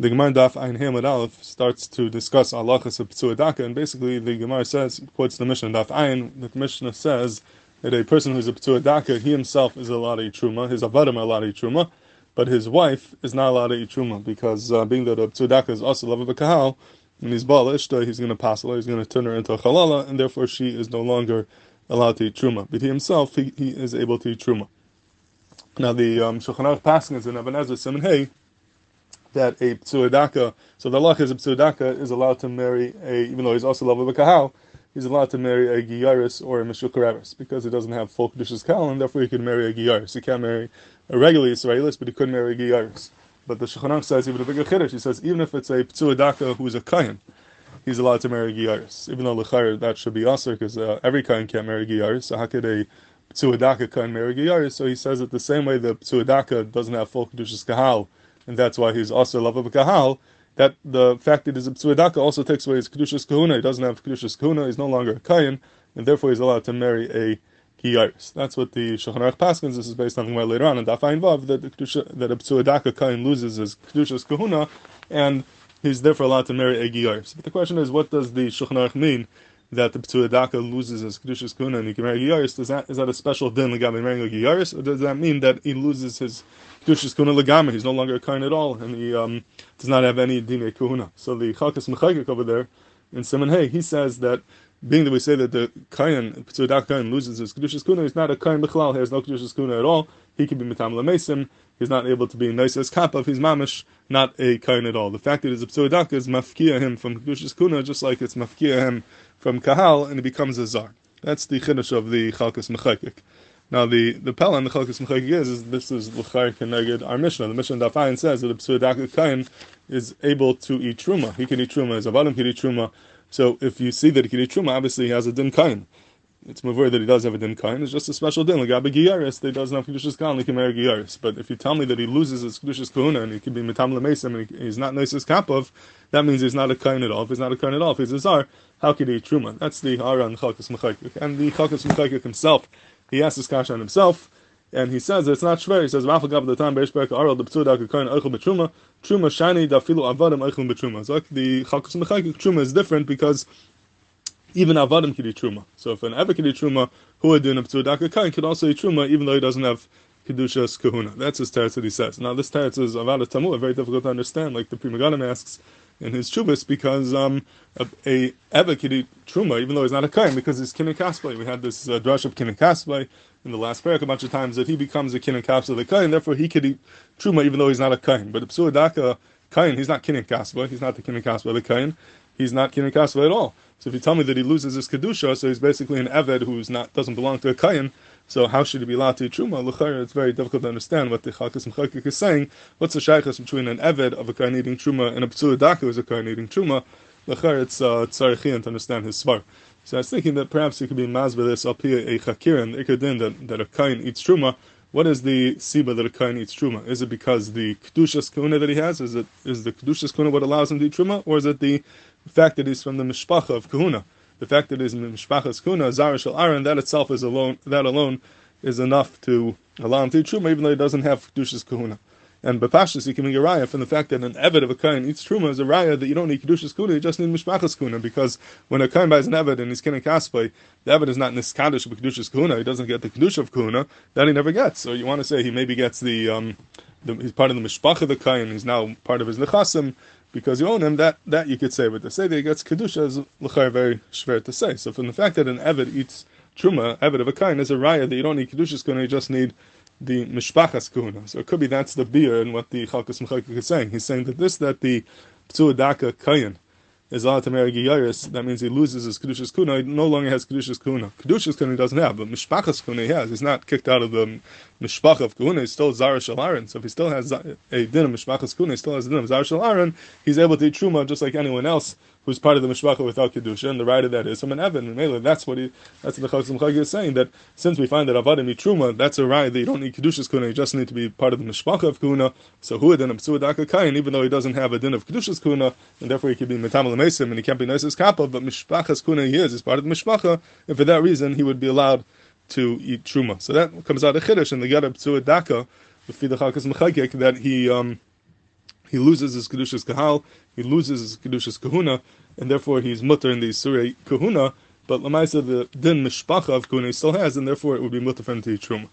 the Gemara Daf Ein Hamad Aleph starts to discuss halachas of Ptsuadaka, and basically the Gemara says, quotes the Mishnah Daf Ein, the Mishnah says that a person who's a Ptsuadaka, he himself is allowed to eat Truma, his Avadim are allowed to eat Truma, but his wife is not allowed to eat Truma, because uh, being that a Ptsuadaka is also love of a Kahal, and he's Baal Ishta, he's going to pass her, he's going to turn her into a Halala, and therefore she is no longer allowed to eat Truma. But he himself, he, he is able to eat Truma. Now the um, Shulchan Aruch Paskins in Even HaEzer Simon Hey, that a psuadaka, so the law is a psuadaka is allowed to marry a, even though he's also love of a kahal, he's allowed to marry a giyaris or a meshukararis because he doesn't have full kedusha's kahal, and therefore he can marry a giyaris. He can't marry a regular Israelis, but he could marry a giyaris. But the Shulchan says even a bigger chiddush. He says even if it's a psuadaka who is a kayan, he's allowed to marry a giyaris. Even though lechayr that should be aser because uh, every kayan can't marry a giyaris. So how could a psuadaka kayan marry a giyaris? So he says it the same way the psuadaka doesn't have full kedusha's kahal and that's why he's also love of kahal. That the fact that he's a psuadaka also takes away his kedushas kahuna. He doesn't have kedushas kahuna. He's no longer a kayan, and therefore he's allowed to marry a kiyaris. That's what the Shulchan Aruch Paskins. This is based on the later on in Dafayin Vav that the kedusha, that a psuadaka kayan loses his kedushas kahuna, and he's therefore allowed to marry a giyaris. But the question is, what does the Shulchan Aruch mean? That the Ptsuadaka loses his Kedushas Kuna and he can marry Giyaris, does that, is that a special din Lagami marrying a Giyaris, or does that mean that he loses his Kedushas Kuna Lagami, he's no longer a kind at all, and he um, does not have any Dine Kuhuna? So the Chalkas Mechakik over there, in Simon Hay, he says that being that we say that the Kayan, Ptsuadaka Kayan loses his Kedushas Kuna, he's not a Kayan Bechlal, he has no Kedushas Kuna at all, he can be Mitam Lamesim, he's not able to be nice as Kappa, he's Mamish, not a Kayan at all. The fact that he's a is Mafkia him from Kedushas Kuna, just like it's Mafkia him from Kahal and he becomes a Zar. That's the Chiddush of the Chalkas Mechakik. Now the the Pella and the Chalkas Mechakik is, is this is L'char Keneged our Mishnah. The Mishnah Dafayin says that the Psuadaka Kain is able to eat Truma. He can eat Truma, his Avadim can eat Truma. So if you see that he can eat Truma, obviously he has a Din Kain. It's mavur that he does have a din kain. It's just a special din. Like Abba Giyaris, he doesn't have kedushas kain, he can marry Giyaris. But if you tell me that he loses his kedushas kahuna and he can be metam lemesim and he's not noises kapov, that means he's not a kain at all. If he's not a kain at all, if he's a zar, how could he eat truma? That's the hara and chalkas mechakik. And the chalkas mechakik himself, he asks his kasha on himself. And he says it's not shver. He says, "Rafal gav the time beish berka aral the ptzuda kain eichel betruma truma shani dafilu avadim eichel betruma." So like the chalkas mechakik truma is different because even avadim can eat truma. So if an ever can eat truma, who would do an ptudaka kain could also eat truma, even though he doesn't have kedushas kahuna. That's his teretz that he says. Now this teretz is avad tamu, very difficult to understand. Like the Pri Megadim asks in his chubas, because um, a, a eat truma, even though he's not a kain, because he's kinnikasplay. We had this uh, drush of kinnikasplay in the last parak a bunch of times that he becomes a kinnik kasplay the kain, therefore he could eat truma even though he's not a kain. But a psuadaka kain, he's not kinnikasplay. He's not the kinnikasplay the kain. He's not kinnikasplay at all. So if you tell me that he loses his kedusha, so he's basically an eved who's not doesn't belong to a kayan. So how should he be eat truma? It's very difficult to understand what the Chalkas Mechakik is saying. What's the shaykhs between an eved of a kayan eating truma and a psula daka who's a kayan eating truma? L'chayr, it's uh, to understand his svar. So I was thinking that perhaps he could be mazba this alpia a chakir and ikadin that, that a kayan eats truma. What is the siba that a kain eats truma? Is it because the kedushas kuna that he has? Is it is the kedushas kuna what allows him to eat truma, or is it the the fact that he's from the mishpacha of kahuna, the fact that he's mishpachas kahuna, zara shel aaron, that itself is alone, that alone is enough to allow him to eat truma, even though he doesn't have kedushas kahuna. And bepashas, he can be a raya from the fact that an eved of a kain eats truma is a raya that you don't need kedushas kuna, you just need mishpachas kuna, because when a kain buys an eved and he's killing kaspai, the eved is not niskadish of kedushas kuna, he doesn't get the kedusha of kuna, that he never gets. So you want to say he maybe gets the, um, the he's part of the mishpacha of the kain, he's now part of his nechasim, because you own him, that, that you could say. But to say that he gets kedusha is very schwer to say. So from the fact that an eved eats truma, eved of a kind, is a raya that you don't need kedushas kuna, you just need the mishpachas kuna. So it could be that's the beer and what the chalkas mechakik is saying. He's saying that this that the psuadaka kayan is Giyaris, that means he loses his Kedushas Kuna, he no longer has Kedushas Kuna. Kedushas Kuna he doesn't have, but Mishpachas Kuna he has. He's not kicked out of the Mishpach of Kuna, he's still Zara Shalaran. So if he still has a din of Mishpachas Kuna, he still has a din of Zara Shalaran, he's able to eat Truma just like anyone else who's part of the mishpacha without kedusha, and the right of that is from an evan. And that's what he, that's what the Chacham Chagi is saying that since we find that avadim truma, that's a right that you don't need kedushas kuna, you just need to be part of the mishpacha of kuna. So who then kain, even though he doesn't have a din of kedushas kuna, and therefore he can be metamal mesim, and he can't be nice as kappa, but mishpachas kuna he is, is part of the mishpacha, and for that reason he would be allowed to eat truma. So that comes out of chiddush, and the get of psuadaka, the Chalkas Mechakik, that he. Um, he loses his kedushas kahal, he loses his kedushas kahuna, and therefore he's mutter in the surei kahuna. But lamaisa the din mishpacha of kahuna he still has, and therefore it would be mutter for him to eat truma.